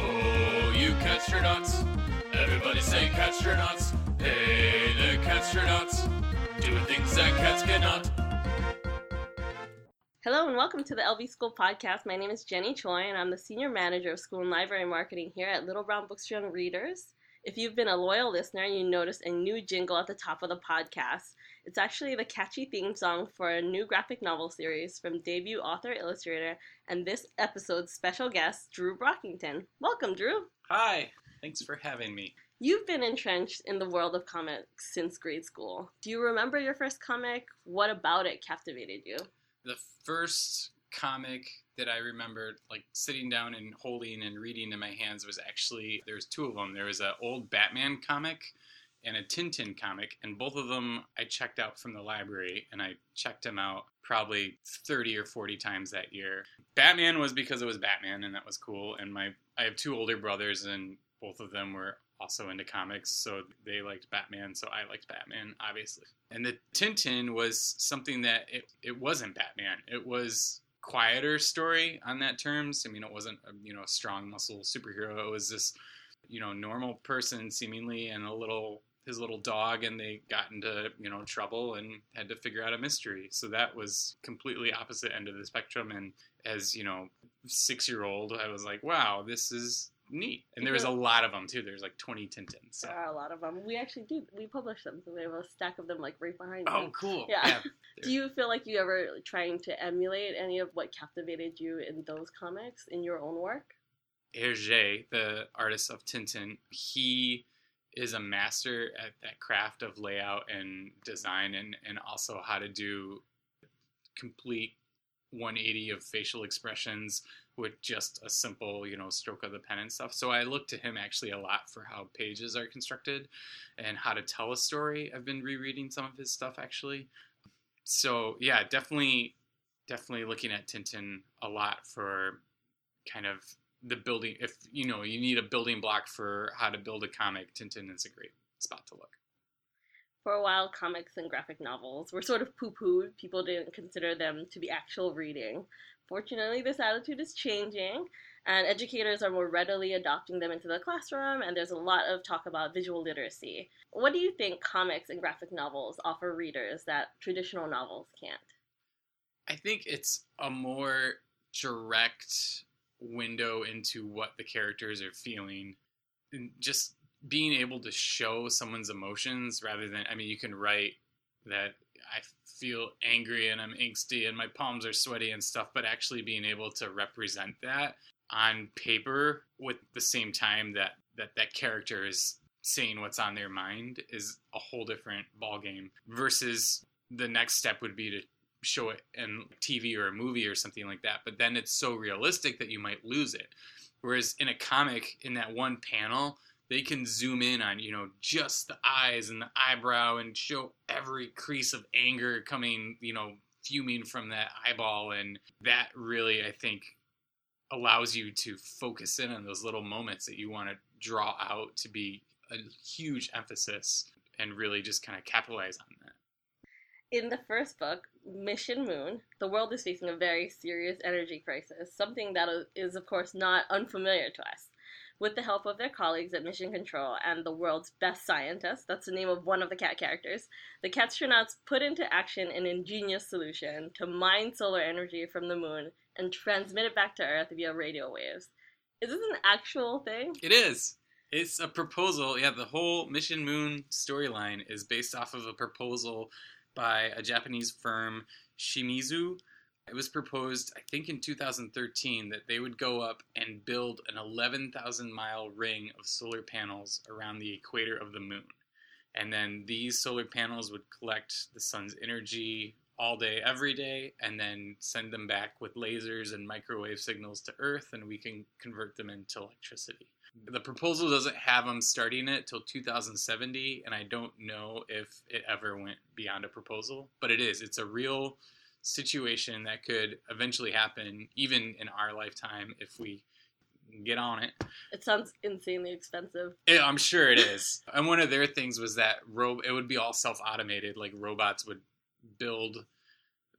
Oh, you catstronauts. Everybody say catstronauts. Hey, the catstronauts. Doing things that cats cannot. Hello and welcome to the LB School Podcast. My name is Jenny Choi and I'm the Senior Manager of School and Library Marketing here at Little Brown Books for Young Readers. If you've been a loyal listener, you noticed a new jingle at the top of the podcast. It's actually the catchy theme song for a new graphic novel series from debut author illustrator and this episode's special guest, Drew Brockington. Welcome, Drew. Hi, thanks for having me. You've been entrenched in the world of comics since grade school. Do you remember your first comic? What about it captivated you? The first comic that I remember like sitting down and holding and reading in my hands was actually there's two of them. There was an old Batman comic and a Tintin comic, and both of them I checked out from the library, and I checked them out probably 30 or 40 times that year. Batman was because it was Batman, and that was cool. And my I have two older brothers, and both of them were also into comics, so they liked Batman, so I liked Batman, obviously. And the Tintin was something that it, it wasn't Batman. It was quieter story on that terms. I mean, it wasn't a, you know a strong muscle superhero. It was this you know normal person seemingly and a little his little dog and they got into you know trouble and had to figure out a mystery so that was completely opposite end of the spectrum and as you know six year old i was like wow this is neat and there was a lot of them too there's like 20 tintins so. There are a lot of them. We actually do. We publish them, so we have a stack of them like right behind oh me. cool Yeah. Do you feel like you ever trying to emulate any of what captivated you in those comics in your own work? Hergé, the artist of Tintin, he is a master at that craft of layout and design and, and also how to do complete 180 of facial expressions with just a simple, you know, stroke of the pen and stuff. So I look to him actually a lot for how pages are constructed and how to tell a story. I've been rereading some of his stuff actually. So yeah, definitely definitely looking at Tintin a lot for kind of the building if you know you need a building block for how to build a comic tintin is a great spot to look For a while, comics and graphic novels were sort of poo pooed. People didn't consider them to be actual reading. Fortunately, this attitude is changing, and educators are more readily adopting them into the classroom, and there's a lot of talk about visual literacy. What do you think comics and graphic novels offer readers that traditional novels can't? i think it's a more direct window into what the characters are feeling. And just being able to show someone's emotions rather than i mean you can write that i feel angry and i'm angsty and my palms are sweaty and stuff but actually being able to represent that on paper with the same time that that that character is saying what's on their mind is a whole different ballgame versus the next step would be to show it in TV or a movie or something like that, but then it's so realistic that you might lose it. Whereas in a comic, in that one panel, they can zoom in on, you know, just the eyes and the eyebrow and show every crease of anger coming, you know, fuming from that eyeball. And that really, I think, allows you to focus in on those little moments that you want to draw out to be a huge emphasis and really just kind of capitalize on. In the first book, Mission Moon, the world is facing a very serious energy crisis, something that is, of course, not unfamiliar to us. With the help of their colleagues at Mission Control and the world's best scientist, that's the name of one of the cat characters, the catstronauts put into action an ingenious solution to mine solar energy from the moon and transmit it back to Earth via radio waves. Is this an actual thing? It is. It's a proposal. Yeah, the whole Mission Moon storyline is based off of a proposal by a Japanese firm, Shimizu. It was proposed, I think, in 2013 that they would go up and build an 11,000 mile ring of solar panels around the equator of the moon. And then these solar panels would collect the sun's energy all day, every day, and then send them back with lasers and microwave signals to Earth, and we can convert them into electricity. The proposal doesn't have them starting it till 2070, and I don't know if it ever went beyond a proposal, but it is. It's a real situation that could eventually happen, even in our lifetime, if we get on it. It sounds insanely expensive. Yeah, I'm sure it is. and one of their things was that ro- it would be all self automated, like robots would build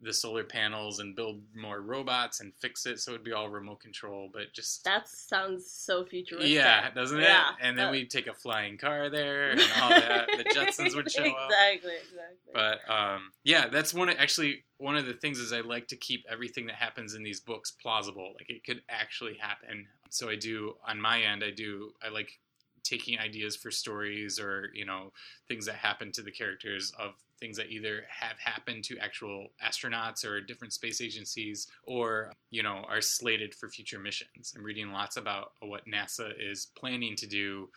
the solar panels and build more robots and fix it so it'd be all remote control. But just That sounds so futuristic. yeah, doesn't it? Yeah. And then we'd take a flying car there and all that. the Jetsons would show up. Exactly, exactly. But um, yeah, that's one. Of, actually, one of the things is I like to keep everything that happens in these books plausible. Like it could actually happen. So I do on my end. I do. I like taking ideas for stories or you know things that happen to the characters of things that either have happened to actual astronauts or different space agencies or you know are slated for future missions i'm reading lots about what nasa is planning to do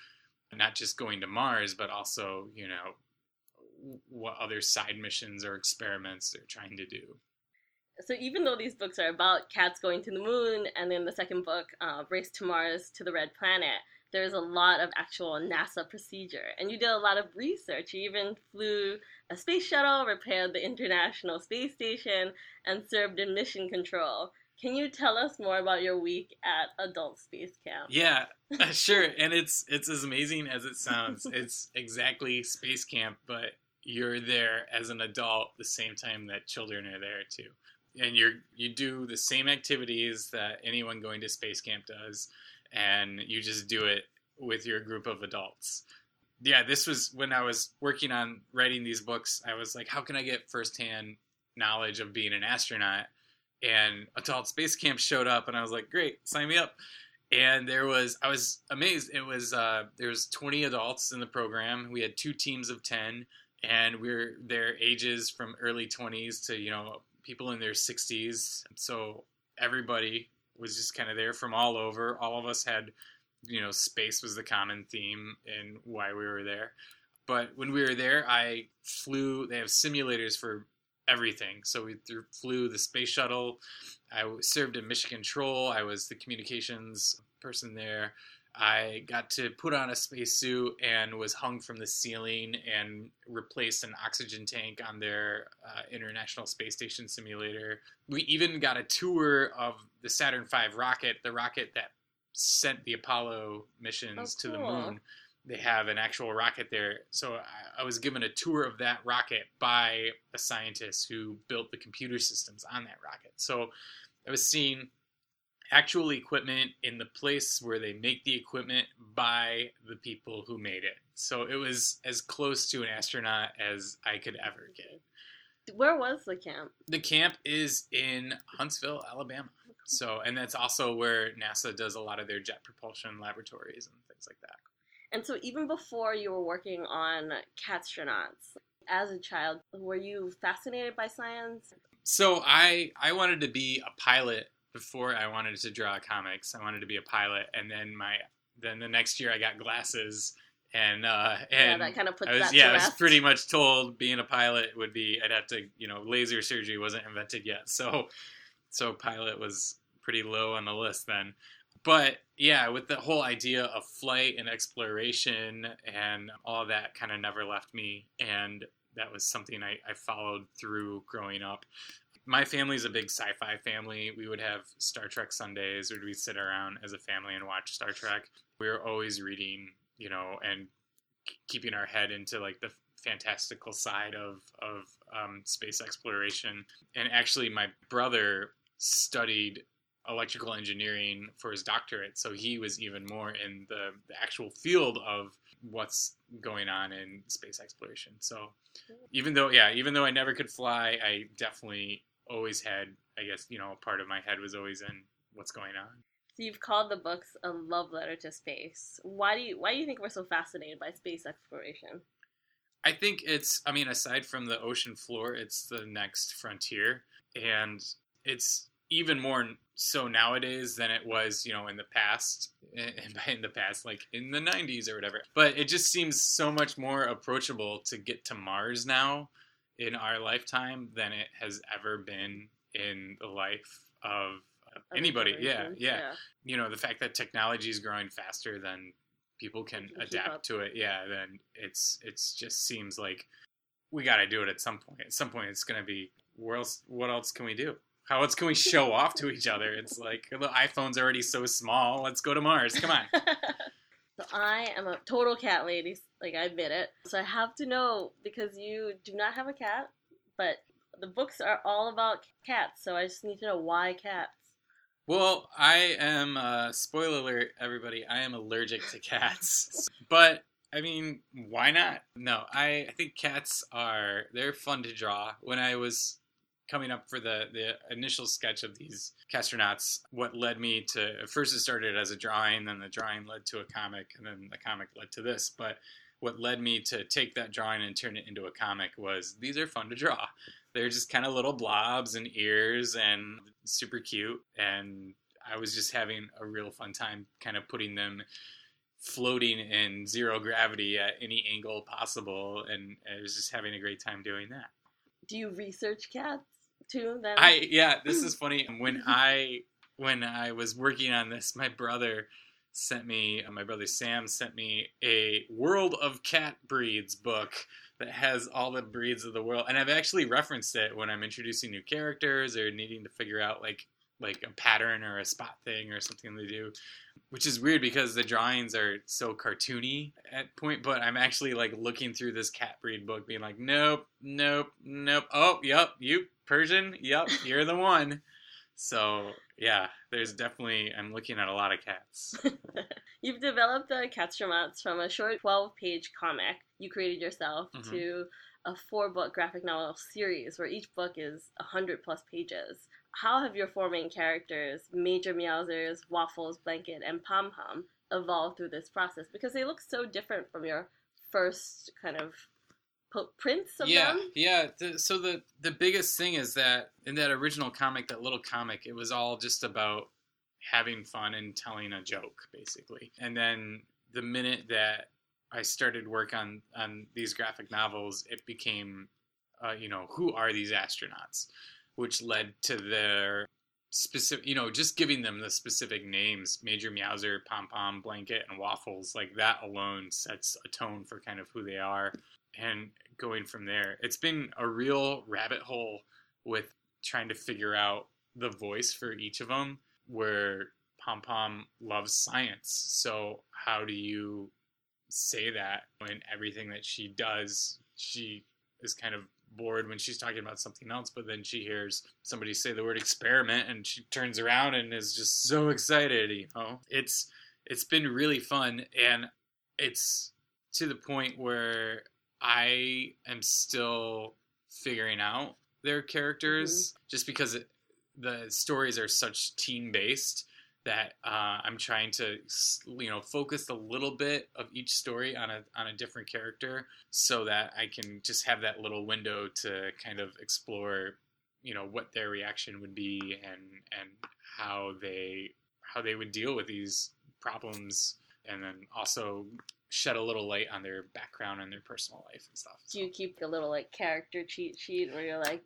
not just going to mars but also you know what other side missions or experiments they're trying to do. so even though these books are about cats going to the moon, and then the second book, uh, Race to Mars to the Red Planet, there's a lot of actual NASA procedure. And you did a lot of research. You even flew a space shuttle, repaired the International Space Station, and served in mission control. Can you tell us more about your week at Adult Space Camp? Yeah, uh, sure. And it's it's as amazing as it sounds. it's exactly space camp, but you're there as an adult the same time that children are there too. And you're you do the same activities that anyone going to space camp does, and you just do it with your group of adults. Yeah, this was when I was working on writing these books. I was like, how can I get firsthand knowledge of being an astronaut? And Adult Space Camp showed up, and I was like, great, sign me up and there was i was amazed it was uh, there was 20 adults in the program we had two teams of 10 and we are their ages from early 20s to you know people in their 60s so everybody was just kind of there from all over all of us had you know space was the common theme and why we were there but when we were there i flew they have simulators for everything so we th- flew the space shuttle I served in mission control. I was the communications person there. I got to put on a spacesuit and was hung from the ceiling and replaced an oxygen tank on their uh, International Space Station simulator. We even got a tour of the Saturn V rocket, the rocket that sent the Apollo missions Oh, to the moon. They have an actual rocket there. So I, I was given a tour of that rocket by a scientist who built the computer systems on that rocket. So I was seeing actual equipment in the place where they make the equipment by the people who made it. So it was as close to an astronaut as I could ever get. Where was the camp? The camp is in Huntsville, Alabama. So, and that's also where NASA does a lot of their jet propulsion laboratories and things like that. And so, even before you were working on Catstronauts, as a child, were you fascinated by science? So I I wanted to be a pilot before I wanted to draw comics. I wanted to be a pilot, and then my then the next year I got glasses, and uh, yeah, and that kind of puts I was that yeah I was pretty much told being a pilot would be I'd have to you know laser surgery wasn't invented yet, so so pilot was pretty low on the list then. But yeah, with the whole idea of flight and exploration and all that kind of never left me, and that was something I, I followed through growing up my family's a big sci-fi family. We would have Star Trek Sundays, where we'd sit around as a family and watch Star Trek. We were always reading, you know, and keeping our head into like the fantastical side of of um, space exploration. And actually, my brother studied electrical engineering for his doctorate, so he was even more in the, the actual field of what's going on in space exploration. So even though yeah even though i never could fly i definitely always had i guess you know part of my head was always in what's going on So you've called the books a love letter to space. Why do you why do you think we're so fascinated by space exploration? i think it's i mean aside from the ocean floor it's the next frontier and it's even more so nowadays than it was you know in the past eh, and by in the past like in the 90s or whatever but it just seems so much more approachable to get to mars now in our lifetime than it has ever been in the life of anybody. Yeah generations? yeah. you know the fact that technology is growing faster than people can Can adapt to it yeah then it's it's just seems like we got to do it at some point. At some point it's going to be where else what else can we do? How else can we show off to each other? It's like the iphone's already so small. Let's go to mars. Come on so I am a total cat lady, like I admit it. So I have to know because you do not have a cat, but the books are all about cats, so I just need to know why cats. Well, I am, uh, spoiler alert, everybody, I am allergic to cats. but, I mean, why not? No, I, I think cats are, they're fun to draw. When I was coming up for the, the initial sketch of these catstronauts, what led me to, first it started as a drawing, then the drawing led to a comic, and then the comic led to this. But what led me to take that drawing and turn it into a comic was these are fun to draw. They're just kind of little blobs and ears and super cute. And I was just having a real fun time kind of putting them floating in zero gravity at any angle possible. And I was just having a great time doing that. Do you research cats too then? I, yeah, this is funny. When I, when I was working on this, my brother sent me, uh, my brother Sam sent me a World of Cat Breeds book that has all the breeds of the world, and I've actually referenced it when I'm introducing new characters or needing to figure out like like a pattern or a spot thing or something they do, which is weird because the drawings are so cartoony at point. But I'm actually like looking through this cat breed book, being like, nope, nope, nope. Oh, yep, you Persian, yep, you're the one. So yeah, there's definitely I'm looking at a lot of cats. You've developed the Catstronauts from a short 12-page comic you created yourself Mhm. to a four-book graphic novel series where each book is 100 plus pages. How have your four main characters, Major Meowsers, Waffles, Blanket, and Pom Pom, evolved through this process? Because they look so different from your first kind of prints of yeah, them. yeah. The, so the the biggest thing is that in that original comic, that little comic, it was all just about having fun and telling a joke, basically. And then the minute that I started work on on these graphic novels, it became, uh, you know, who are these astronauts, which led to their specific, you know, just giving them the specific names, Major Meowser, Pom Pom, Blanket, and Waffles, like that alone sets a tone for kind of who they are. And going from there, it's been a real rabbit hole with trying to figure out the voice for each of them. Where Pom Pom loves science, so how do you say that when everything that she does, she is kind of bored when she's talking about something else, but then she hears somebody say the word experiment and she turns around and is just so excited, you know. It's it's been really fun and it's to the point where I am still figuring out their characters mm-hmm. just because it, the stories are such team based that uh, I'm trying to you know focus a little bit of each story on a on a different character so that I can just have that little window to kind of explore you know what their reaction would be and and how they how they would deal with these problems and then also shed a little light on their background and their personal life and stuff. Do you keep a little like character cheat sheet where you're like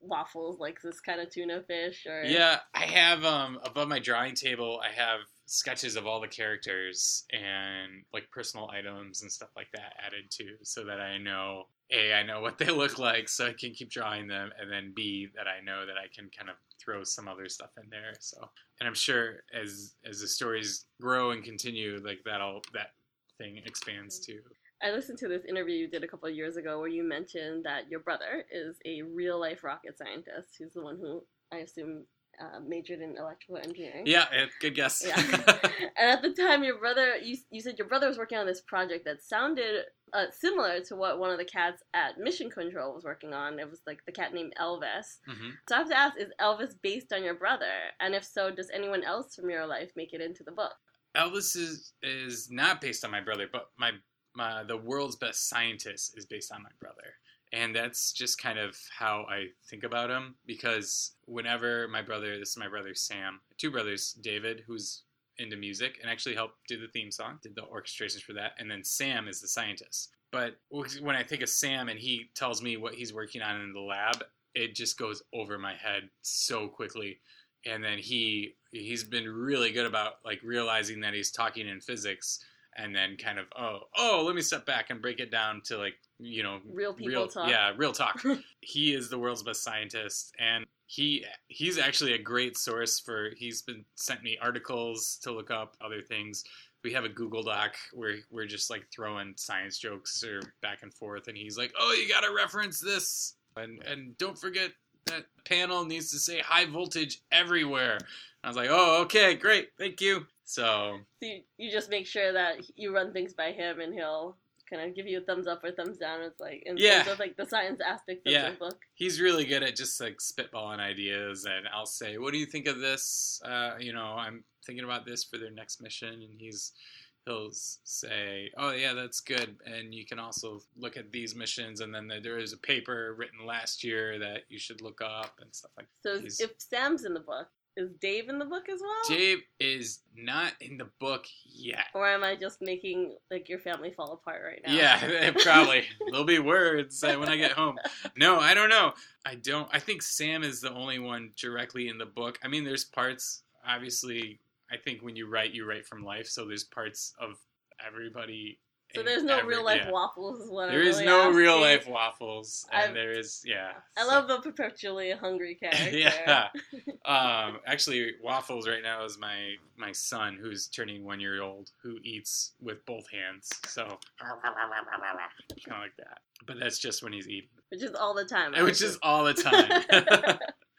waffles like this kind of tuna fish or Yeah, I have um above my drawing table. I have sketches of all the characters and like personal items and stuff like that added to so that I know a I know what they look like, so I can keep drawing them, and then b that I know that I can kind of throw some other stuff in there. So, and I'm sure as as the stories grow and continue, like that'll that thing expands too. I listened to this interview you did a couple of years ago where you mentioned that your brother is a real life rocket scientist. He's the one who I assume uh, majored in electrical engineering. Yeah, good guess. Yeah. and at the time, your brother, you, you said your brother was working on this project that sounded uh, similar to what one of the cats at Mission Control was working on. It was like the cat named Elvis. hmm So I have to ask, is Elvis based on your brother? And if so, does anyone else from your life make it into the book? Elvis is is not based on my brother, but my my the world's best scientist is based on my brother. And that's just kind of how I think about him because whenever my brother, this is my brother Sam, two brothers, David, who's into music and actually helped do the theme song, did the orchestrations for that, and then Sam is the scientist. But when I think of Sam and he tells me what he's working on in the lab, it just goes over my head so quickly and then he he's been really good about like realizing that he's talking in physics and then kind of oh oh let me step back and break it down to like you know Real people talk. yeah real talk he is the world's best scientist and he he's actually a great source for he's been sent me articles to look up other things we have a google doc where we're just like throwing science jokes or back and forth and he's like oh you gotta reference this And and don't forget that panel needs to say high voltage everywhere. I was like, oh, okay, great, thank you. So So you, you just make sure that you run things by him, and he'll kind of give you a thumbs up or thumbs down. It's like in Yeah. terms of like the science aspect of Yeah. the book. he's really good at just like spitballing ideas, and I'll say, what do you think of this? Uh, you know, I'm thinking about this for their next mission, and he's he'll say, "Oh yeah, that's good." And you can also look at these missions, and then there is a paper written last year that you should look up and stuff like. That. So He's- if Sam's in the book, is Dave in the book as well? Dave is not in the book yet. Or am I just making like your family fall apart right now? Yeah, probably. There'll be words uh, when I get home. No, I don't know. I don't. I think Sam is the only one directly in the book. I mean, there's parts. Obviously, I think when you write, you write from life. So there's parts of everybody. So there's no every- real life yeah. waffles. Is what There I'm is really no asking. real life waffles, and I've- there is yeah. I so- love the perpetually hungry character. yeah. Um, actually, waffles right now is my my son who's turning one year old who eats with both hands. So kind of like that. But that's just when he's eating, Which is all the time. which is all the time.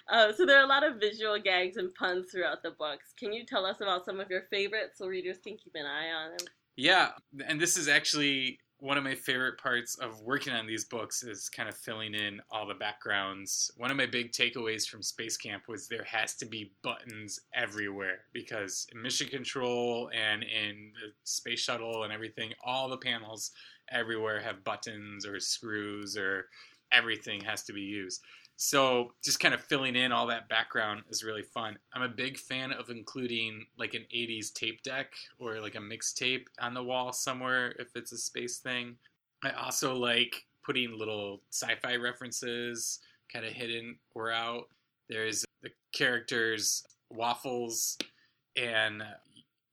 Uh, so there are a lot of visual gags and puns throughout the books. Can you tell us about some of your favorites so readers can keep an eye on them? Yeah, and this is actually one of my favorite parts of working on these books is kind of filling in all the backgrounds. One of my big takeaways from Space Camp was there has to be buttons everywhere because in Mission Control and in the space shuttle and everything, all the panels everywhere have buttons or screws or everything has to be used. So just kind of filling in all that background is really fun. I'm a big fan of including like an 80s tape deck or like a mixtape on the wall somewhere if it's a space thing. I also like putting little sci-fi references kind of hidden or out. There's the characters Waffles and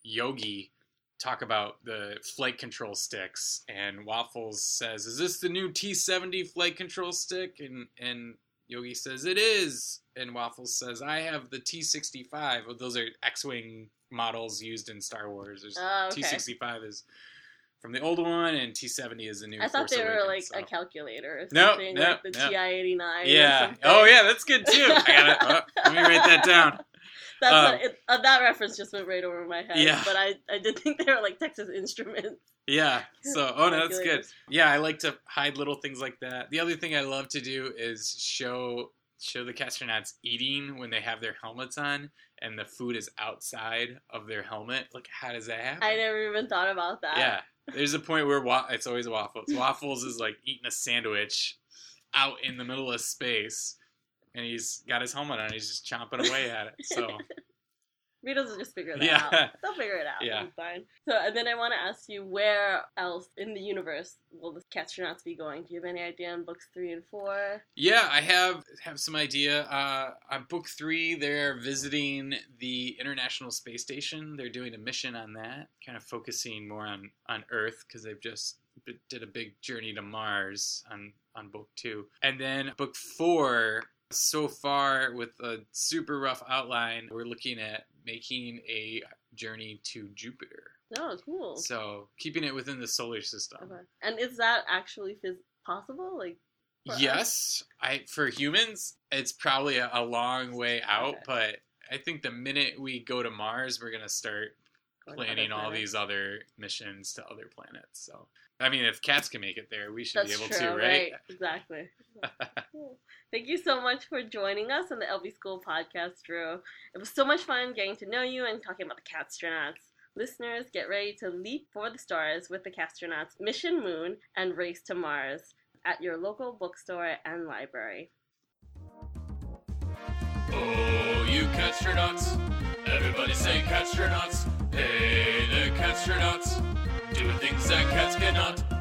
Yogi talk about the flight control sticks and Waffles says, "Is this the new T70 flight control stick?" and and Yogi says, "It is." And Waffles says, "I have the T65." Those are X-wing models used in Star Wars. Oh, okay. T65 is from the old one, and T70 is the new. I thought Force they were like so. a calculator or something, no, like the no. TI-89 Yeah. something. Oh, yeah. That's good too. I got it. Oh, let me write that down. That's Um, what it, uh, that reference just went right over my head. Yeah. But I, I did think they were like Texas Instruments. Yeah. So, oh no, that's good. Yeah, I like to hide little things like that. The other thing I love to do is show show the astronauts eating when they have their helmets on and the food is outside of their helmet. Like, how does that happen? I never even thought about that. Yeah. There's a point where wa- it's always waffles. Waffles is like eating a sandwich out in the middle of space, and he's got his helmet on. He's just chomping away at it. So Readers will just figure that Yeah. out. They'll figure it out. Yeah. It's fine. So, and then I want to ask you, where else in the universe will the astronauts be going? Do you have any idea on books three and four? yeah, I have have some idea. Uh, on book three, they're visiting the International Space Station. They're doing a mission on that, kind of focusing more on on Earth because they've just did a big journey to Mars on on book two, and then book four. So far, with a super rough outline, we're looking at making a journey to Jupiter. Oh, cool. So keeping it within the solar system. Okay. And is that actually phys- possible? Like, for us? Yes, I for humans, it's probably a, a long way out, Okay. but I think the minute we go to Mars, we're gonna start going to other planning all these other missions to other planets. So, I mean, if cats can make it there, we should That's be able true, to, right? Exactly. Cool. Thank you so much for joining us on the LB School podcast, Drew. It was so much fun getting to know you and talking about the Catstronauts. Listeners, get ready to leap for the stars with the Catstronauts Mission Moon and Race to Mars at your local bookstore and library. Oh, you catstronauts. Everybody say catstronauts. Hey, the catstronauts. Doing things that cats cannot.